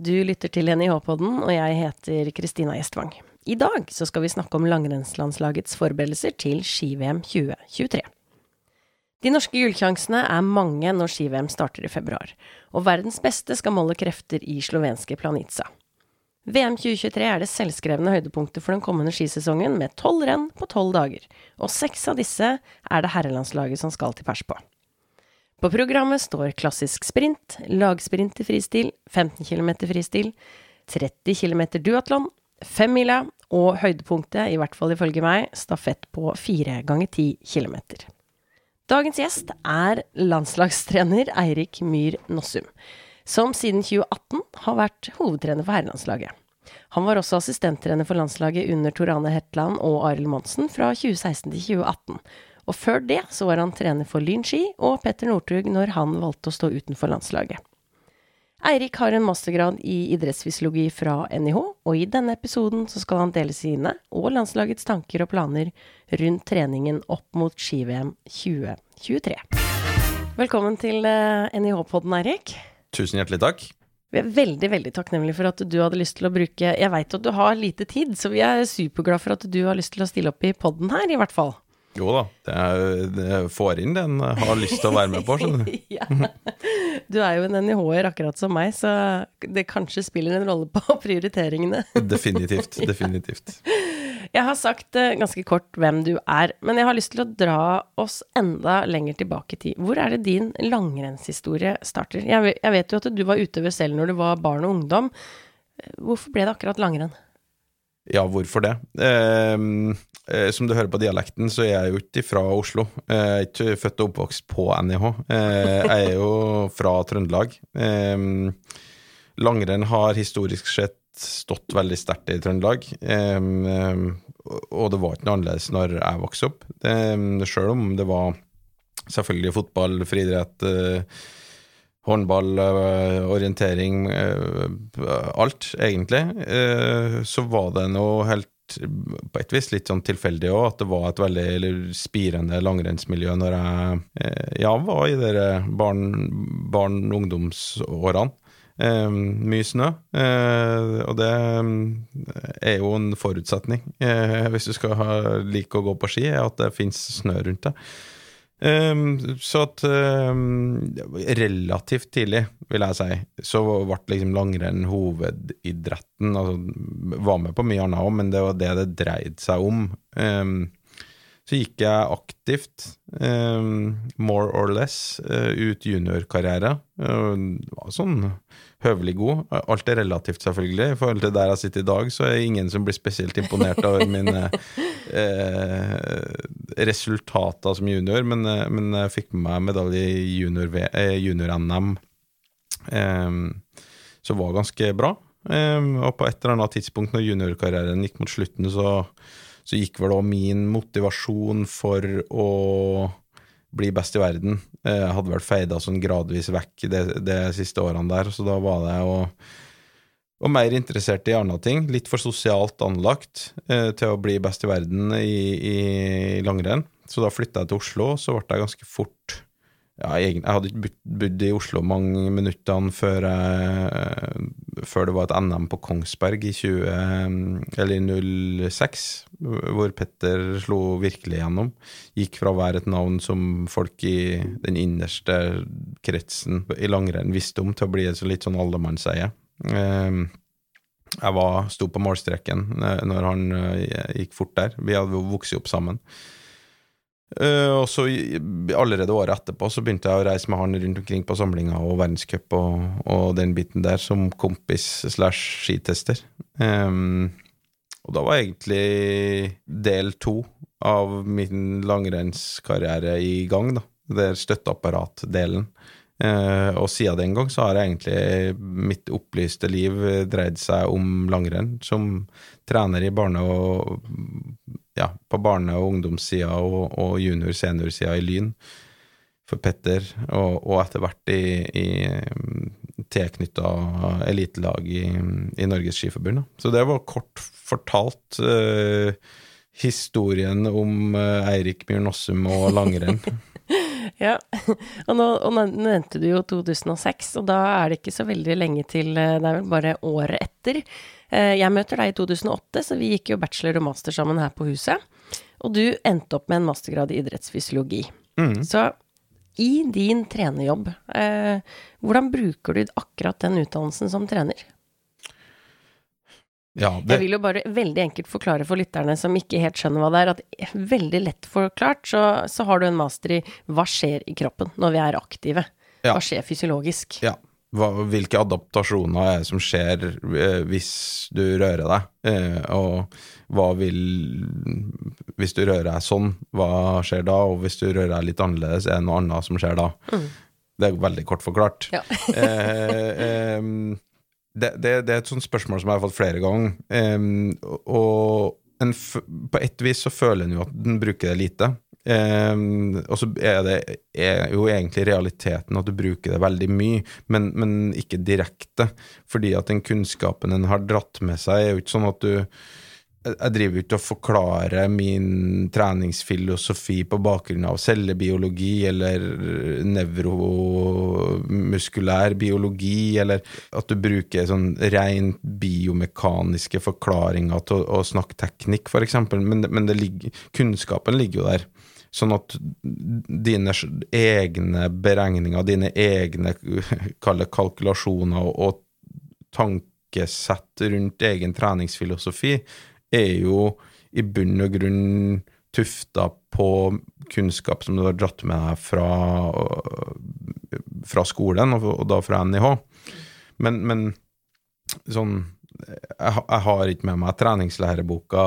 Du lytter til NIH-podden, og jeg heter Kristina Gjestvang. I dag så skal vi snakke om langrennslandslagets forberedelser til ski-VM 2023. De norske gullsjansene er mange når ski-VM starter i februar, og verdens beste skal måle krefter i slovenske Planica. VM 2023 er det selvskrevne høydepunktet for den kommende skisesongen, med tolv renn på tolv dager, og seks av disse er det herrelandslaget som skal til pers på. På programmet står klassisk sprint, lagsprint i fristil, 15 km fristil, 30 km duatlon, femmila og høydepunktet, i hvert fall ifølge meg, stafett på fire ganger ti km. Dagens gjest er landslagstrener Eirik Myhr Nossum, som siden 2018 har vært hovedtrener for herrelandslaget. Han var også assistenttrener for landslaget under Tor Ane Hetland og Arild Monsen fra 2016 til 2018. Og før det så var han trener for Lyn ski og Petter Northug når han valgte å stå utenfor landslaget. Eirik har en mastergrad i idrettsfysiologi fra NIH, og i denne episoden så skal han dele sine og landslagets tanker og planer rundt treningen opp mot ski-VM 2023. Velkommen til NIH-podden, Eirik. Tusen hjertelig takk. Vi er veldig veldig takknemlige for at du hadde lyst til å bruke Jeg veit at du har lite tid, så vi er superglade for at du har lyst til å stille opp i podden her, i hvert fall. Jo da, det, får inn den har lyst til å være med på, skjønner du. ja. Du er jo en NIH-er akkurat som meg, så det kanskje spiller en rolle på prioriteringene. definitivt. Definitivt. Jeg har sagt uh, ganske kort hvem du er, men jeg har lyst til å dra oss enda lenger tilbake i tid. Hvor er det din langrennshistorie starter? Jeg, jeg vet jo at du var utøver selv når du var barn og ungdom. Hvorfor ble det akkurat langrenn? Ja, hvorfor det? Eh, som du hører på dialekten, så er jeg jo ikke fra Oslo. Jeg er ikke født og oppvokst på NIH. Eh, jeg er jo fra Trøndelag. Eh, langrenn har historisk sett stått veldig sterkt i Trøndelag. Og det var ikke noe annerledes når jeg vokste opp. Sjøl om det var selvfølgelig fotball, friidrett håndball, orientering, alt, egentlig, så var det noe helt på et vis litt sånn tilfeldig òg, at det var et veldig spirende langrennsmiljø når jeg ja, var i de barn-ungdomsårene. Eh, mye snø, eh, og det er jo en forutsetning eh, hvis du skal like å gå på ski, at det fins snø rundt deg. Um, så at um, relativt tidlig, vil jeg si, så ble liksom langrenn hovedidretten. Altså var med på mye annet òg, men det var det det dreide seg om. Um, så gikk jeg aktivt, more or less, uh, ut juniorkarriere. Uh, var sånn høvelig god. Alt er relativt, selvfølgelig. I forhold til der jeg sitter i dag, så er det ingen som blir spesielt imponert over mine uh, resultater som junior, men, men, jeg fikk med meg medalje i junior-NM, junior um, som var ganske bra. Um, og på et eller annet tidspunkt når juniorkarrieren gikk mot slutten, så, så gikk vel òg min motivasjon for å bli best i verden. Jeg eh, hadde vel feida sånn gradvis vekk de, de siste årene der, så da var det å og mer interessert i andre ting. Litt for sosialt anlagt eh, til å bli best i verden i, i langrenn. Så da flytta jeg til Oslo, så ble jeg ganske fort ja, jeg, hadde ikke bodd i Oslo mange minuttene før, jeg, før det var et NM på Kongsberg i 20, eller 06, hvor Petter slo virkelig gjennom. Gikk fra å være et navn som folk i den innerste kretsen i langrenn visste om, til å bli et litt sånn allemannseie. Ehm, jeg var, sto på målstreken eh, når han eh, gikk fort der. Vi hadde vokst opp sammen. Uh, og så Allerede året etterpå så begynte jeg å reise med han rundt omkring på samlinger og verdenscup og, og, den biten der, som kompis slash skitester. Um, og da var egentlig del to av min langrennskarriere i gang, da. Det er støtteapparatdelen. Uh, og siden den gang så har egentlig mitt opplyste liv dreid seg om langrenn. Som trener i barne- og ja, på barne- og ungdomssida og, og junior-seniorsida i Lyn for Petter, og, og etter hvert i, i tilknytta elitelag i, i, Norges Skiforbund. Så det var kort fortalt uh, historien om uh, Eirik Bjørn Nossum og langrenn. Ja, og nå, og nå nevnte du jo 2006, og da er det ikke så veldig lenge til eh, Det er vel bare året etter. Eh, Jeg møter deg i 2008, så vi gikk jo bachelor og master sammen her på huset. Og du endte opp med en mastergrad i idrettsfysiologi. Mm. Så i din trenerjobb, eh, hvordan bruker du akkurat den utdannelsen som trener? Ja, Jeg vil jo bare veldig enkelt forklare for lytterne som ikke helt skjønner hva det er, at veldig lett forklart så, så har du en master i hva skjer i kroppen når vi er aktive. Ja. Hva skjer fysiologisk? ja. Hva, hvilke adaptasjoner er det som skjer eh, hvis du rører deg? Eh, og hva vil Hvis du rører deg sånn, hva skjer da? Og hvis du rører deg litt annerledes, er det noe annet som skjer da? Det er veldig kort forklart. Ja. eh, em, det, det, det er et sånt spørsmål som jeg har fått flere ganger. Um, og på et vis så føler en jo at den bruker det lite. Um, og så er det er jo egentlig realiteten at du bruker det veldig mye, men, men ikke direkte. Fordi at den kunnskapen en har dratt med seg, er jo ikke sånn at du jeg driver ikke og forklarer min treningsfilosofi på bakgrunn av cellebiologi eller nevromuskulær biologi, eller at du bruker sånn rent biomekaniske forklaringer til å, å snakke teknikk, f.eks. Men, men ligger, kunnskapen ligger jo der. Sånn at dine egne beregninger, dine egne kalkulasjoner og, og tankesett rundt egen treningsfilosofi er jo i bunn og grunn tufta på kunnskap som du har dratt med deg fra, fra skolen, og, da fra NIH. Men, men sånn jeg, jeg har ikke med meg treningslæreboka,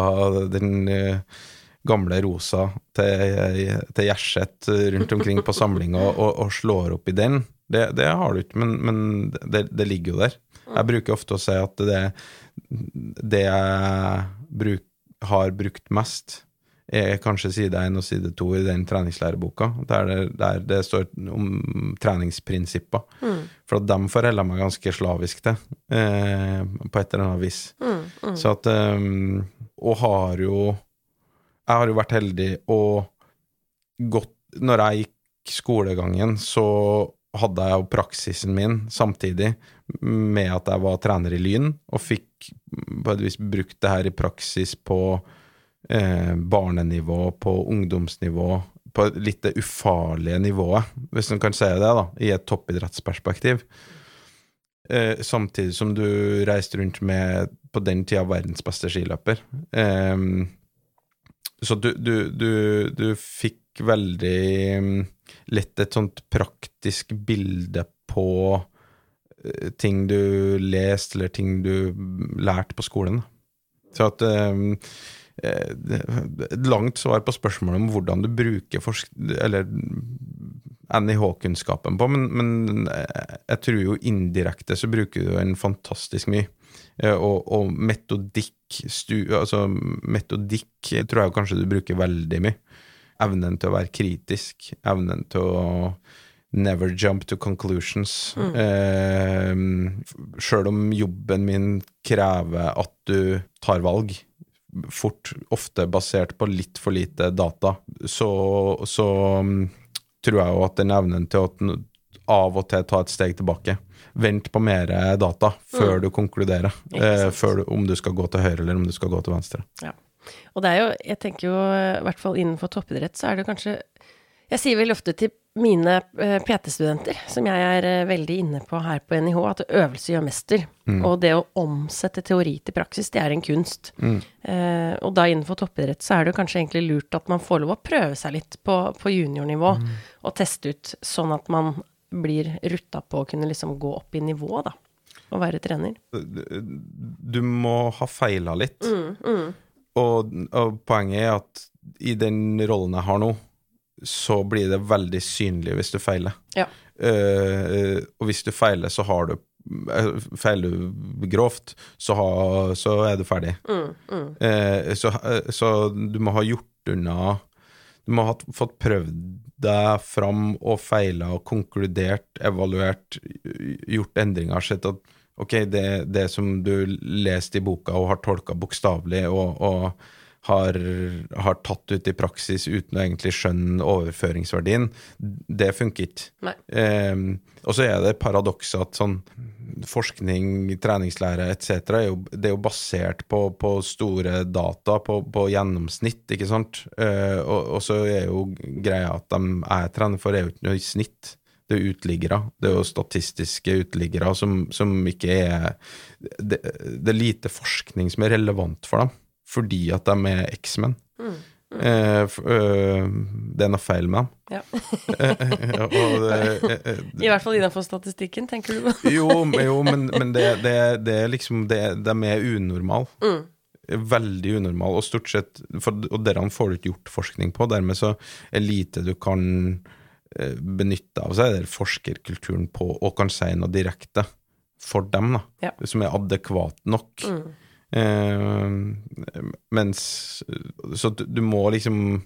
den eh, gamle rosa til, Gjerseth rundt omkring på samlinga, og, og slår opp i den. Det, det har du ikke, men, men det, det ligger jo der. Jeg bruker ofte å si at det, det jeg bruk, har brukt mest, er kanskje side 1 og side 2 i den treningslæreboka, der det, der det står om treningsprinsipper. For at dem forholder jeg meg ganske slavisk til, eh, på et eller annet vis. Så at um, Og har jo Jeg har jo vært heldig og gått Når jeg gikk skolegangen, så hadde jeg jo praksisen min samtidig med at jeg var trener i Lyn, og fikk på et vis brukt det her i praksis på eh, barnenivå, på ungdomsnivå, på litt det ufarlige nivået, hvis man kan si det, da, i et toppidrettsperspektiv. Eh, samtidig som du reiste rundt med på den tida verdens beste skiløper. Eh, så du, du, du, du fikk veldig mm, lett et sånt praktisk bilde på eh, ting du leste, eller ting du lærte på skolen. Så at eh, eh, Et langt svar på spørsmålet om hvordan du bruker forsk eller NIH-kunnskapen på, men, men eh, jeg tror jo indirekte så bruker du den fantastisk mye. Eh, Og, og metodikk, stu, altså metodikk tror jeg kanskje du bruker veldig mye. Evnen til å være kritisk, evnen til å never jump to conclusions. Eh, Sjøl om jobben min krever at du tar valg, fort, ofte basert på litt for lite data, så, så mm, tror jeg jo at den evnen til n- av og til ta et steg tilbake. Vent på mer data før du konkluderer, eh, før du, om du skal gå til høyre eller om du skal gå til venstre. Ja. Og det er jo, jeg tenker jo, i hvert fall innenfor toppidrett, så er det kanskje Jeg sier vel ofte til mine eh, PT-studenter, som jeg er eh, veldig inne på her på NIH, at øvelse gjør mester. Og det å omsette teori til praksis, det er en kunst. Eh, og da innenfor toppidrett så er det kanskje egentlig lurt at man får lov å prøve seg litt på, på juniornivå, og teste ut, sånn at man blir rutta på å kunne liksom gå opp i nivå, da. Og være trener. Du må ha feila litt. Og, og poenget er at i den rollen jeg har nå, så blir det veldig synlig hvis du feiler. Ja. Uh, og hvis du feiler, så har du eh, Feiler du grovt, så, ha, så er du ferdig. Eh, så, eh, så du må ha gjort unna Du må ha fått prøvd deg fram og feila og konkludert, evaluert, gjort endringer, sett at ok, det, det som du leste i boka og har tolka bokstavelig og, og har, har tatt ut i praksis uten å egentlig skjønne overføringsverdien, det funker ikke. Eh, og så er det paradokset at sånn forskning, treningslære etc. Er jo, det er jo basert på, på store data, på, på, gjennomsnitt, ikke sant. Eh, og, og, så er jo greia at de jeg trener for, er jo ikke noe i snitt. Det er utliggere. Det er jo statistiske utliggere som, som ikke er det, det, er lite forskning som er relevant for dem, fordi at de er eksmenn. Mm. Eh, eh, det er noe feil med dem. Ja. det, I hvert fall innenfor statistikken, tenker du? jo, jo, men, men det, det, det, er liksom De er unormale. Mm. Veldig unormale, og stort sett for, Og dere får du ikke gjort forskning på. Dermed så er lite du kan eh, benytte av seg, det er forskerkulturen på, og kan si noe direkte for dem, da, ja. som er adekvat nok. Mm. Eh, mens Så du må liksom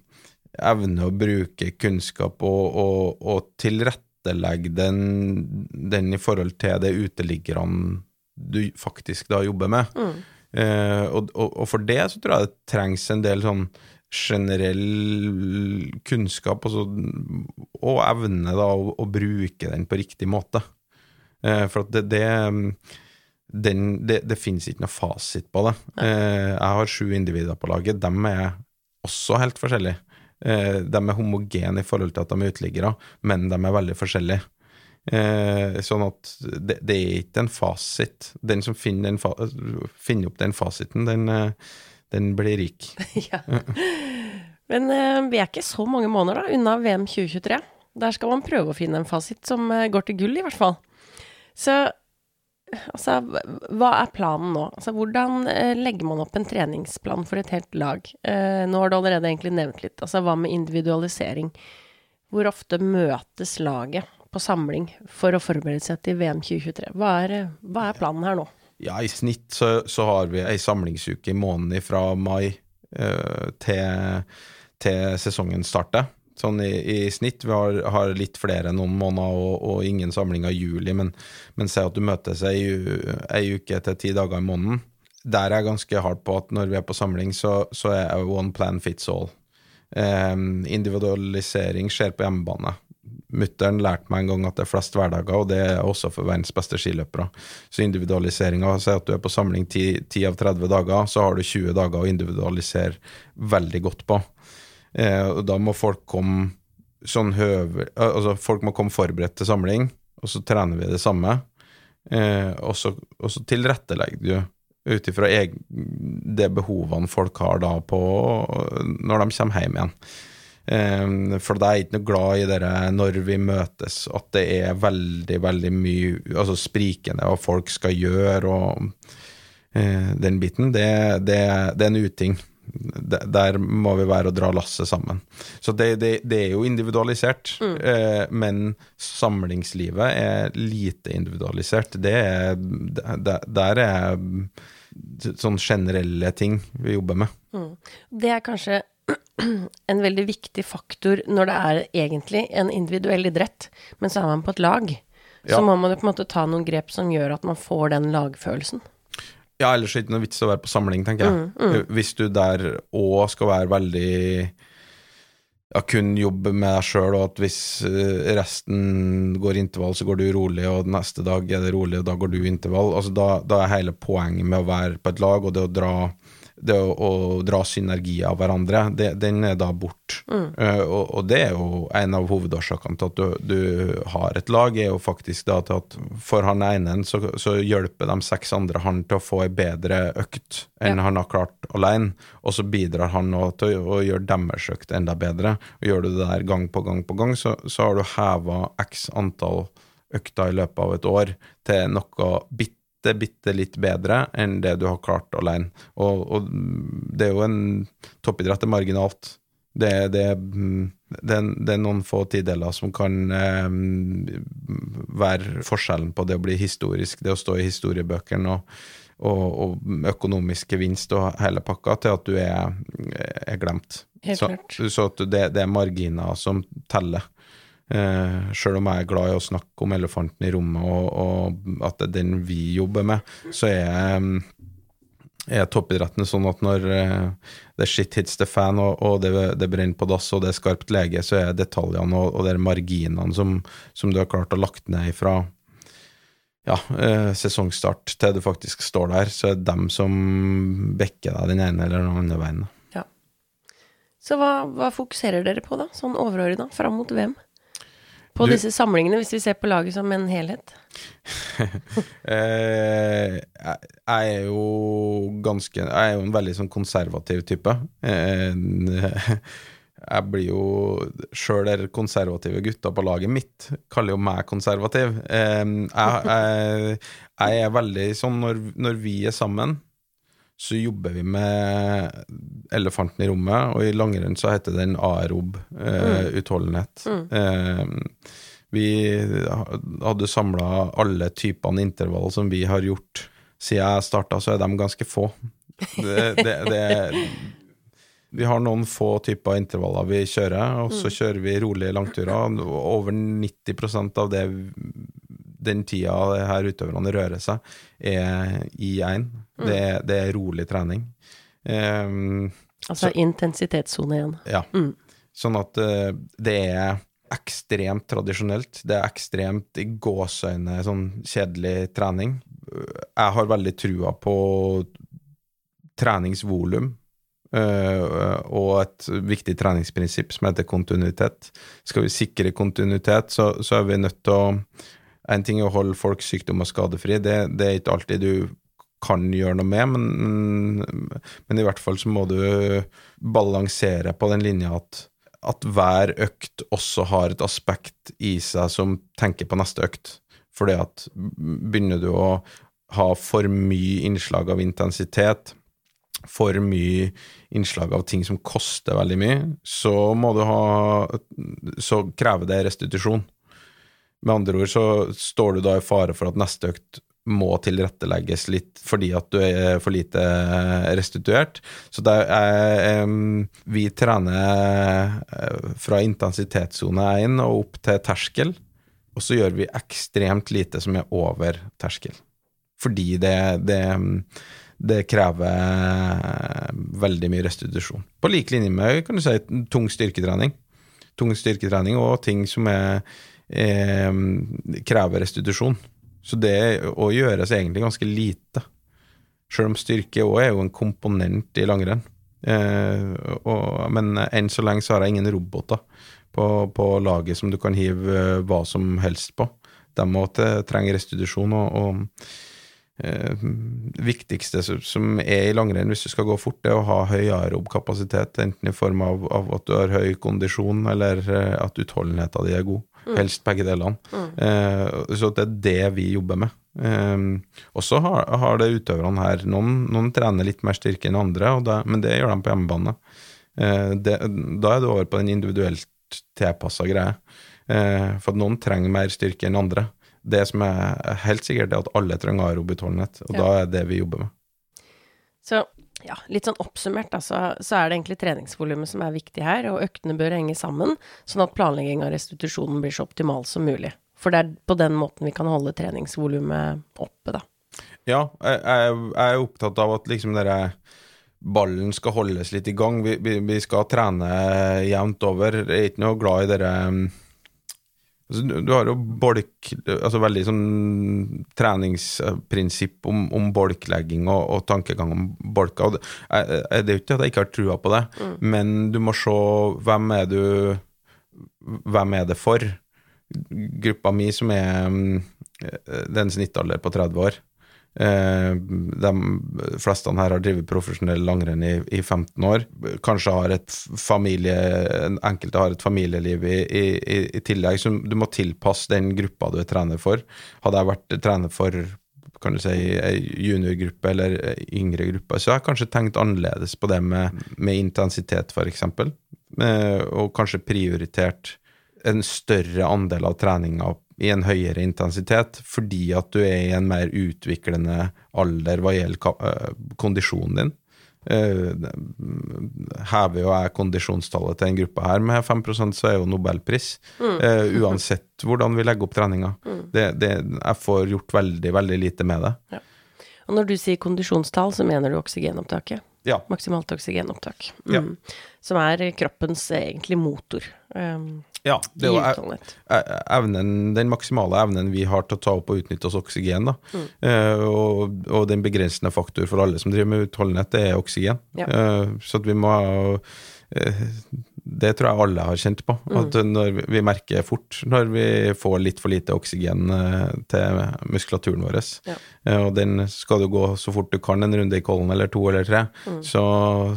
evne å bruke kunnskap og, og, og tilrettelegge den, den, i forhold til det uteliggerne du faktisk da jobber med. Mm. Eh, og, og, for det så tror jeg det trengs en del sånn generell kunnskap altså, og evne da å, å, bruke den på riktig måte. Eh, for at det, det den, det, det finnes ikke noe fasit på det. Eh, jeg har sju individer på laget. De er også helt forskjellige. Eh, de er homogene i forhold til at de er uteliggere, men de er veldig forskjellige. Eh, sånn at det, det, er ikke en fasit. Den som finner, den fa finner opp den fasiten, den, eh, den blir rik. ja. Men eh, vi er ikke så mange måneder da, unna VM 2023. Der skal man prøve å finne en fasit som eh, går til gull, i hvert fall. Så Altså, hva er planen nå? Altså, hvordan eh, legger man opp en treningsplan for et helt lag? Eh, nå har du allerede egentlig nevnt litt. Altså, hva med individualisering? Hvor ofte møtes laget på samling for å forberede seg til VM 2023? Hva er, hva er planen her nå? Ja, i snitt så, så har vi ei samlingsuke i måneden fra mai eh, til, til sesongen starter sånn i, i, snitt. Vi har, har, litt flere noen måneder og, og ingen samlinger i juli, men, men si at du møtes ei, ei uke til ti dager i måneden. Der er jeg ganske hard på at når vi er på samling, så, så er one plan fits all. Um, individualisering skjer på hjemmebane. Mutter'n lærte meg en gang at det er flest hverdager, og det er også for verdens beste skiløpere. Så individualiseringa sier at du er på samling 10, 10 av 30 dager, så har du 20 dager å individualisere veldig godt på. Eh, og da må folk komme sånn høve Altså, folk må komme forberedt til samling, og så trener vi det samme. Eh, og, så, og så tilrettelegger du ut ifra det behovene folk har da på når de kommer hjem igjen. Eh, for det er ikke noe glad i det når vi møtes, at det er veldig, veldig mye altså sprikende hva folk skal gjøre og eh, den biten. Det, det, det er en uting der må vi være og dra lasset sammen. Så det, det, det er jo individualisert, mm. eh, men samlingslivet er lite individualisert. Det er, der er sånn generelle ting vi jobber med. Mm. Det er kanskje en veldig viktig faktor når det er egentlig en individuell idrett, men så er man på et lag. Så ja. må man jo på en måte ta noen grep som gjør at man får den lagfølelsen. Ja, ellers er det ikke noe vits å være på samling, tenker jeg. Mm, mm. Hvis du der òg skal være veldig ja, kun jobbe med deg sjøl, og at hvis eh, resten går intervall, så går du rolig, og neste dag er det rolig, og da går du intervall. Altså, da, da er hele poenget med å være på et lag, og det å dra det å, å, dra synergi av hverandre, det, den er da bort. Mm. Uh, og, og, det er jo en av hovedårsakene til at du, du, har et lag, er jo faktisk da til at for han ene så, så hjelper de seks andre han til å få ei bedre økt enn ja. han har klart alene, og så bidrar han nå til å, å gjøre deres økt enda bedre. Og gjør du det der gang på gang på gang, så, så har du heva x antall økter i løpet av et år til noe bitte bitte, bitte litt bedre enn det du har klart alene. Og, og det er jo en toppidrett, er marginalt. Det, det, det, det, er noen få tideler som kan eh, være forskjellen på det å bli historisk, det å stå i historiebøkene og, og, og økonomisk gevinst og hele pakka, til at du er, er glemt. Helt så, klart. så det, det er marginer som teller. Eh, Sjøl om jeg er glad i å snakke om elefanten i rommet, og, og, at det er den vi jobber med, så er, er toppidretten sånn at når eh, det shit hits the fan, og, og det, det, brenner på dass, og det er skarpt lege, så er detaljene og, og de marginene som, som, du har klart å lagt ned fra ja, eh, sesongstart til du faktisk står der, så er det dem som bekker deg den ene eller den andre veien. Ja. Så hva, hva fokuserer dere på, da, sånn overordna, fram mot VM? På du, disse samlingene, hvis vi ser på laget som en helhet? eh, jeg, er jo ganske Jeg er jo en veldig sånn konservativ type. Eh, jeg blir jo Sjøl der konservative gutta på laget mitt kaller jo meg konservativ. Eh, jeg, jeg, jeg, er veldig sånn når, når vi er sammen så jobber vi med elefanten i rommet, og i langrenn så heter den aerob eh, mm. utholdenhet. Mm. Eh, vi hadde samla alle typene intervall som vi har gjort siden jeg starta, så er de ganske få. Det, det, det, vi har noen få typer intervaller vi kjører, og så mm. kjører vi rolige langturer. Over 90% av det den tida her utøverne rører seg, er i én. Mm. Det, det, er rolig trening. Um, altså intensitetssone igjen. Ja. Mm. Sånn at uh, det er ekstremt tradisjonelt. Det er ekstremt i gåseøyne sånn kjedelig trening. Jeg har veldig trua på treningsvolum. Uh, og et viktig treningsprinsipp som heter kontinuitet. Skal vi sikre kontinuitet, så, så er vi nødt til å en ting er å holde folk sykdom og skadefri, det, det, er ikke alltid du kan gjøre noe med, men, men, i hvert fall så må du balansere på den linja at, at hver økt også har et aspekt i seg som tenker på neste økt. Fordi at begynner du å ha for mye innslag av intensitet, for mye innslag av ting som koster veldig mye, så må du ha Så krever det restitusjon. Med andre ord så står du da i fare for at neste økt må tilrettelegges litt fordi at du er for lite restituert. Så er, vi trener eh, fra intensitetssone 1 og opp til terskel, og så gjør vi ekstremt lite som er over terskel. Fordi det, det, det krever veldig mye restitusjon. På lik linje med kan du si, tung styrketrening. Tung styrketrening og ting som er eh, krever restitusjon. Så det å gjøres egentlig ganske lite. Sjøl om styrke òg er jo en komponent i langrenn. Eh, og, men enn så lenge så har jeg ingen roboter på, på, laget som du kan hive eh, hva som helst på. De må trenger restitusjon. og, og eh, viktigste som er i langrenn hvis du skal gå fort, det er å ha høy aerob kapasitet. Enten i form av, av, at du har høy kondisjon, eller eh, at utholdenheten din er god. Mm. Helst begge delene. Mm. Eh, så det er det vi jobber med. Eh, og så har, har, det utøverne her noen, noen, trener litt mer styrke enn andre, det, men det gjør de på hjemmebane. Eh, det, da er du over på den individuelt tilpassa greia. Eh, for noen trenger mer styrke enn andre. Det som er helt sikkert, er at alle trenger aerob utholdenhet, og ja. da er det vi jobber med. Så ja, litt sånn oppsummert, da, så, så er det egentlig treningsvolumet som er viktig her, og øktene bør henge sammen, sånn at planlegging av restitusjonen blir så optimal som mulig. For det er på den måten vi kan holde treningsvolumet oppe, da. Ja, jeg, jeg, er opptatt av at liksom dere ballen skal holdes litt i gang. Vi, vi, vi skal trene jevnt over. Jeg er ikke noe glad i dere du har jo bolk Altså veldig sånn treningsprinsipp om, om bolklegging og, og, tankegang om bolker. Det, det er jo ikke at jeg ikke har trua på det, mm. men du må se hvem er du Hvem er det for? Gruppa mi som er mm, den snittalder på 30 år, Eh, de fleste her har drevet profesjonell langrenn i, i, 15 år. Kanskje har et familie Enkelte har et familieliv i, i, i tillegg, så du må tilpasse den gruppa du er trener for. Hadde jeg vært trener for kan du si, juniorgruppe eller yngre gruppe, så jeg har kanskje tenkt annerledes på det med, med intensitet, f.eks. Eh, og kanskje prioritert en større andel av treninga i en høyere intensitet, fordi at du er i en mer utviklende alder hva gjelder eh, kondisjonen din. Uh, hever jo jeg kondisjonstallet til en gruppe her med 5% så er jo nobelpris. Mm. Uh, uansett hvordan vi legger opp treninga. Mm. Det, det, jeg får gjort veldig, veldig lite med det. Ja. Og når du sier kondisjonstall, så mener du oksygenopptaket? Ja. Maksimalt oksygenopptak. Ja. Mm. Som er kroppens egentlig motor. Um, ja det er jo evnen, den maksimale evnen vi har til å ta opp og utnytte oss oksygen. Da. Mm. Eh, og, og den begrensende faktor for alle som driver med utholdenhet, det er oksygen. Ja. Eh, så vi må eh, Det tror jeg alle har kjent på. Mm. At når vi, merker fort når vi får litt for lite oksygen eh, til muskulaturen vår. Ja. Eh, og den skal du gå så fort du kan, en runde i kollen eller to eller tre, Mm. så,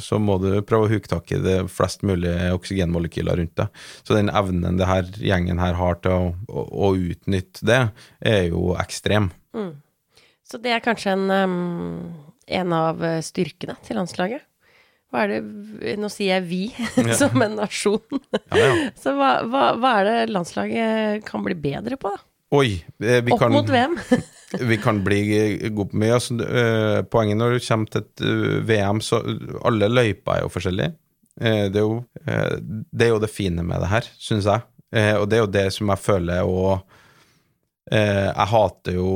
så må du prøve å huke tak i det flest mulig oksygenmolekyler rundt deg. Så den evnen det her gjengen her har til å, å, å utnytte det, er jo ekstrem. Mm. Så det er kanskje en, um, en av eh, styrkene til landslaget. Hva er det Nå sier jeg vi, Ja. som en nasjon. Ja, ja. Så hva, hva, hva er det landslaget kan bli bedre på, da? Oi, eh, vi Opp kan, mot VM? vi kan bli gode på mye. Altså, eh, poenget når det kommer til et eh, VM, så alle løyper er jo forskjellige. Eh, det, er jo, eh, det er jo det fine med det her, syns jeg. Eh, og det er jo det som jeg føler eh, Jeg hater jo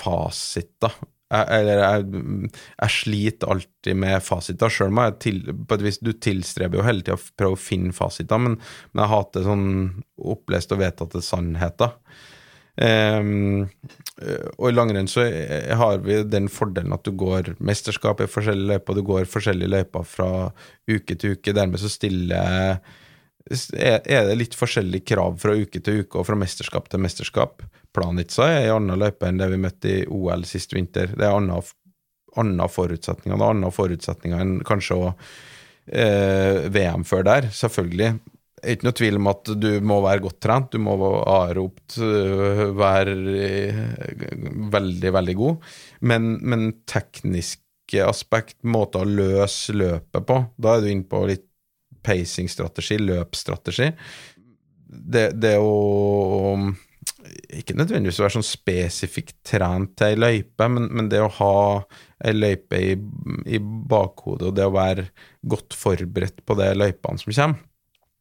fasiter. Jeg, eller jeg, jeg sliter alltid med fasiter, sjøl om jeg til, på et vis Du tilstreber jo hele tida å prøve å finne fasiter, men, men jeg hater sånn opplest og vedtatte sannheter. Um, og i langrenn så har vi den fordelen at du går mesterskap i forskjellige løyper, du går forskjellige løyper fra uke til uke. Dermed så stiller er er det litt forskjellige krav fra uke til uke og fra mesterskap til mesterskap. Planica er en annen løype enn det vi møtte i OL sist vinter. Det er andre, forutsetninger. Det er andre forutsetninger enn kanskje å eh, VM før der, selvfølgelig. Det er ikke noe tvil om at du må være godt trent, du må ha ropt øh, være øh, veldig, veldig god. Men, men tekniske aspekt, måter å løse løpet på, da er du inne på litt pacing-strategi, løpsstrategi. Det, det å ikke nødvendigvis å være sånn spesifikt trent til ei løype, men, men det å ha ei løype i, i bakhodet, og det å være godt forberedt på de løypene som kommer,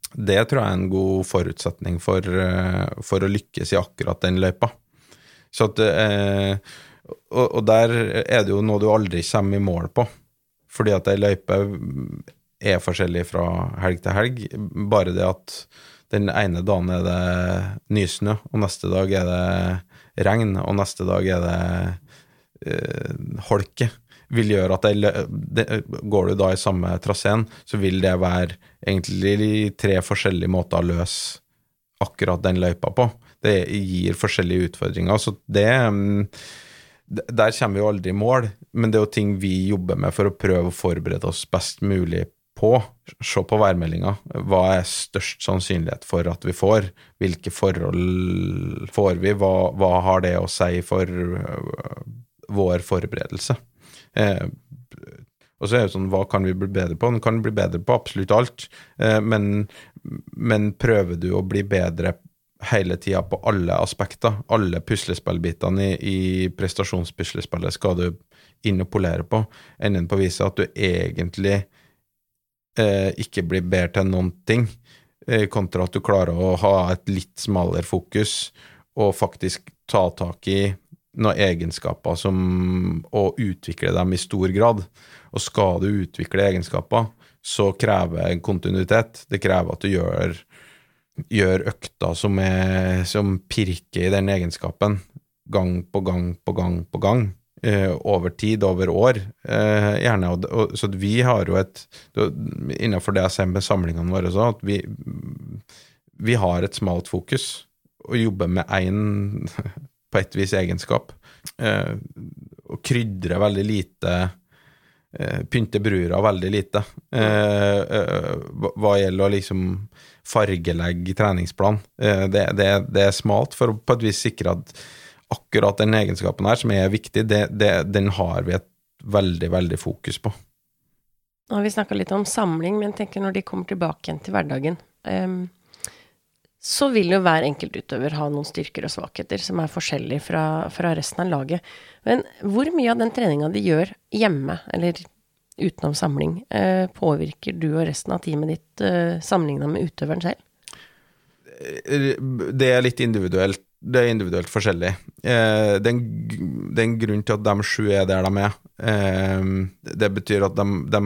det tror jeg er en god forutsetning for, eh, for å lykkes i akkurat den løypa. Så at, eh, og, og der er det jo noe du aldri kommer i mål på, fordi at ei løype er forskjellig fra helg til helg. Bare det at den ene dagen er det nysnø, og neste dag er det regn, og neste dag er det eh, holke, vil gjøre at det, det, går du da i samme traseen, så vil det være egentlig tre forskjellige måter å løse akkurat den løypa på. Det gir forskjellige utfordringer. Så det Der kommer vi jo aldri i mål, men det er jo ting vi jobber med for å prøve å forberede oss best mulig på. Se på værmeldinga. Hva er størst sannsynlighet for at vi får? Hvilke forhold får vi? Hva, hva har det å si for øh, vår forberedelse? Eh, og så er det sånn, hva kan vi bli bedre på? Den kan bli bedre på absolutt alt, eh, men, men prøver du å bli bedre hele tida på alle aspekter, alle puslespillbitene i, i prestasjonspuslespillet skal du inn og polere på, enden på å vise at du egentlig eh, ikke blir bedre til noen ting, eh, kontra at du klarer å ha et litt smalere fokus og faktisk ta tak i noen egenskaper som Og utvikle dem i stor grad. Og skal du utvikle egenskaper, så krever kontinuitet. Det krever at du gjør, gjør økter som, som pirker i den egenskapen, gang på gang på gang på gang. Eh, over tid, over år, eh, gjerne. Og, så vi har jo et Innenfor det jeg ser med samlingene våre også, at vi, vi har et smalt fokus og jobber med én på et vis egenskap. Eh, og krydrer veldig lite Pynter brura veldig lite. Hva- gjelder å liksom fargelegge treningsplan. Det, det, det er smalt for å på et vis sikre at akkurat den egenskapen her, som er viktig, det, det, den har vi et veldig, veldig fokus på. Nå har vi snakka litt om samling, men jeg tenker når de kommer tilbake igjen til hverdagen, um, så vil jo hver enkelt utøver ha noen styrker og svakheter som er forskjellige fra, fra resten av laget. Men hvor mye av den treninga de gjør hjemme, eller utenom samling, uh, påvirker du og resten av teamet ditt uh, sammenligna med utøveren selv? Det er litt individuelt det er individuelt forskjellig. Eh, det, er en, grunn til at de sju er der de er. Eh, det betyr at de, de,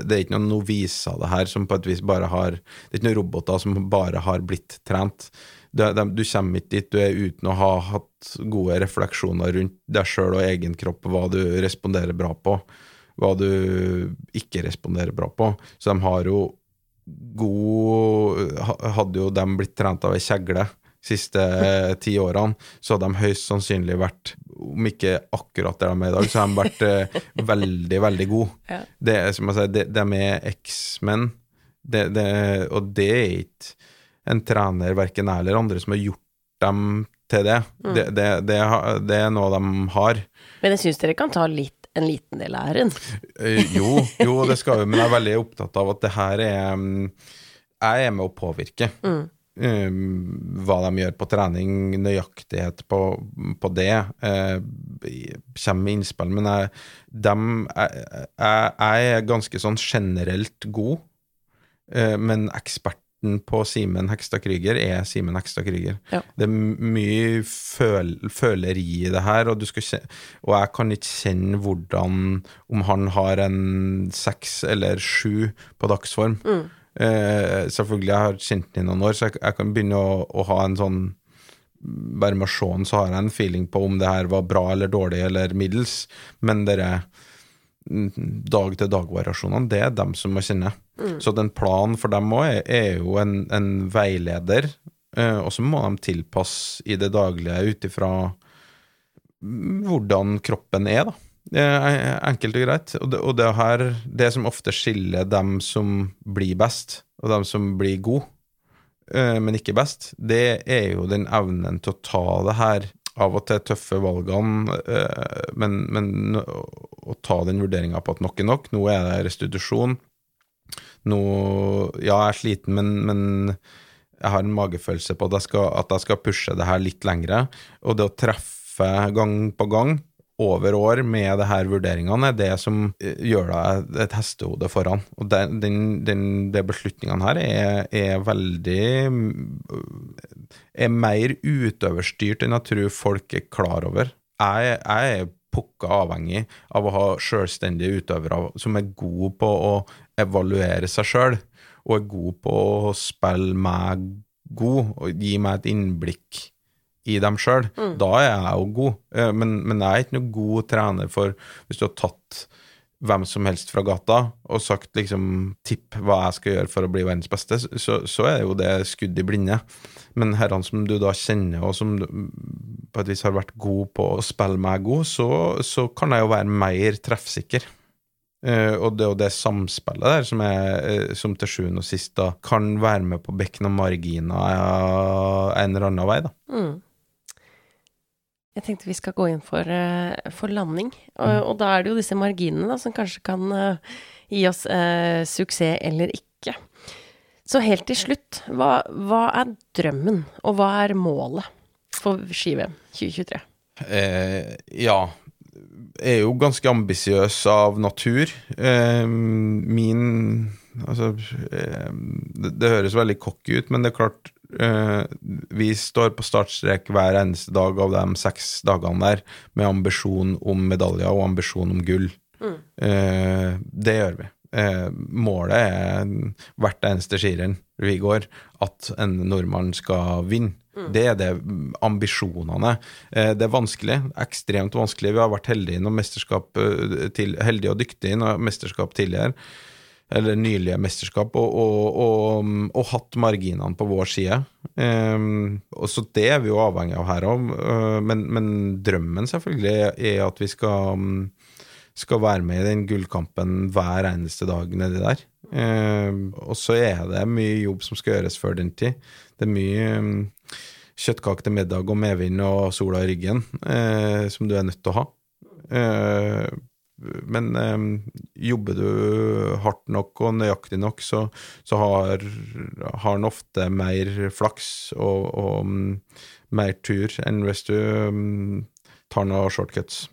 det er ikke noen noviser, det her, som på et vis bare har Det er ikke noen roboter som bare har blitt trent. Du kommer ikke dit du er uten å ha hatt gode refleksjoner rundt deg sjøl og egen kropp, hva du responderer bra på, hva du ikke responderer bra på. Så de har jo god Hadde jo de blitt trent av ei kjegle siste ti årene, så hadde de høyst sannsynlig vært, om ikke akkurat der de er i dag, så har de vært eh, veldig, veldig gode. Ja. Det er som jeg sier, de, de er det, og det er ikke en trener, verken jeg eller andre, som har gjort dem til det. Det, det, det, det er noe de har. Men jeg syns dere kan ta litt, en liten del av æren. Eh, Jo, jo, det skal vi, men jeg er veldig opptatt av at det her er mm, Jeg er med å påvirke Mm. Eh, hva de gjør på trening, nøyaktighet på, på det. Uh, kommer med innspill, men jeg, dem, jeg, jeg, jeg er ganske sånn generelt god, uh, men eksperten på Simen Hekstad Krüger er Simen Hekstad Krüger. Ja. Det er mye føl føleri i det her, og, du skal kje- og jeg kan ikke kjenne hvordan Om han har en seks eller sju på dagsform. Eh, selvfølgelig, jeg har kjent den i noen år, så jeg, jeg kan begynne å, å ha en sånn Bare med å se den, så har jeg en feeling på om det her var bra eller dårlig eller middels, men dere dag-til-dag-variasjonene, det er dem som må kjenne. Så den planen for dem òg er, er jo en, en veileder, uh, og så må de tilpasse i det daglige ut ifra hvordan kroppen er, da. Det er enkelt og greit. Og det, og det her, det som ofte skiller dem som blir best, og dem som blir god, eh, men ikke best, det er jo den evnen til å ta det her av og til tøffe valgene, eh, men, men å ta den vurderinga på at nok er nok. Nå er det restitusjon. Nå Ja, jeg er sliten, men, men jeg har en magefølelse på at jeg, skal, at jeg skal pushe det her litt lengre. Og det å treffe gang på gang over år med det her vurderingene er det som eh, gjør deg et hestehode foran. Og den, den, de beslutningene her er, er veldig er mer utøverstyrt enn jeg tror folk er klar over. Jeg, jeg er pukka avhengig av å ha selvstendige utøvere som er gode på å evaluere seg sjøl, og er gode på å spille meg god og gi meg et innblikk i dem sjøl. Da er jeg jo god, Eh, men, men jeg er ikke noe god trener for hvis du har tatt hvem som helst fra gata og sagt liksom tipp hva jeg skal gjøre for å bli verdens beste, så, så er jo det skudd i blinde. Men herrene som du da kjenner, og som du på et vis har vært god på å spille meg god, så, så kan jeg jo være mer treffsikker. Uh, og det jo det samspillet der som, er, uh, som til sjuende og sist da kan være med på bekken og noen marginer eh, en eller annen vei, da. Mm. Jeg tenkte vi skal gå inn for, eh, for landing. Og, og da er det jo disse marginene da, som kanskje kan eh, gi oss eh, suksess eller ikke. Så helt til slutt, hva, hva er drømmen, og hva er målet for ski-VM 2023? Eh, ja. Jeg er jo ganske ambisiøs av natur. Eh, min Altså eh, det, det høres veldig cocky ut, men det er klart Vi står på startstrek hver eneste dag av de seks dagene der med ambisjon om medaljer og ambisjon om gull. Eh, det gjør vi. Eh, målet er hvert eneste skirenn vi går, at en nordmann skal vinne. Det er det ambisjonene. Eh, det er vanskelig, ekstremt vanskelig. Vi har vært heldige eh, heldige og dyktige når mesterskap tidligere, eller nylige mesterskap, og, og, og, og hatt marginene på vår side. Um, så det er vi jo avhengig av her òg, men, men drømmen selvfølgelig er at vi skal skal være med i den gullkampen hver eneste dag nedi der. Um, og så er det mye jobb som skal gjøres før den tid. Det er mye um, kjøttkake til middag og medvind og sola i ryggen uh, som du er nødt til å ha. Uh, men eh, jobber du hardt nok og nøyaktig nok, så, så har, har en ofte mer flaks og, og mm, mer tur enn hvis du um, tar noen shortcuts.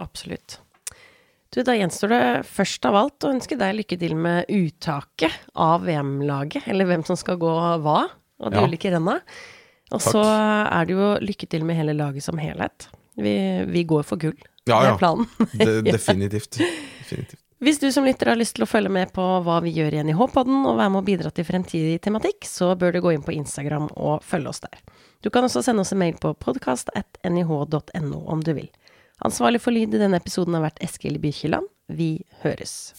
Absolutt. Du, da gjenstår det først av alt å ønske deg lykke til med uttaket av VM-laget, eller hvem som skal gå hva av de Ja. ulike renna. Og Takk. så er det jo lykke til med hele laget som helhet. Vi, vi går for gull. Ja, Det er planen. Det, definitivt. Definitivt. Hvis du som lytter har lyst til å følge med på hva vi gjør i NIH-podden, og være med å bidra til fremtidig tematikk, så bør du gå inn på Instagram og følge oss der. Du kan også sende oss en mail på podkast.nih.no om du vil. Ansvarlig for lyd i denne episoden har vært Eskil Bykjeland. Vi høres.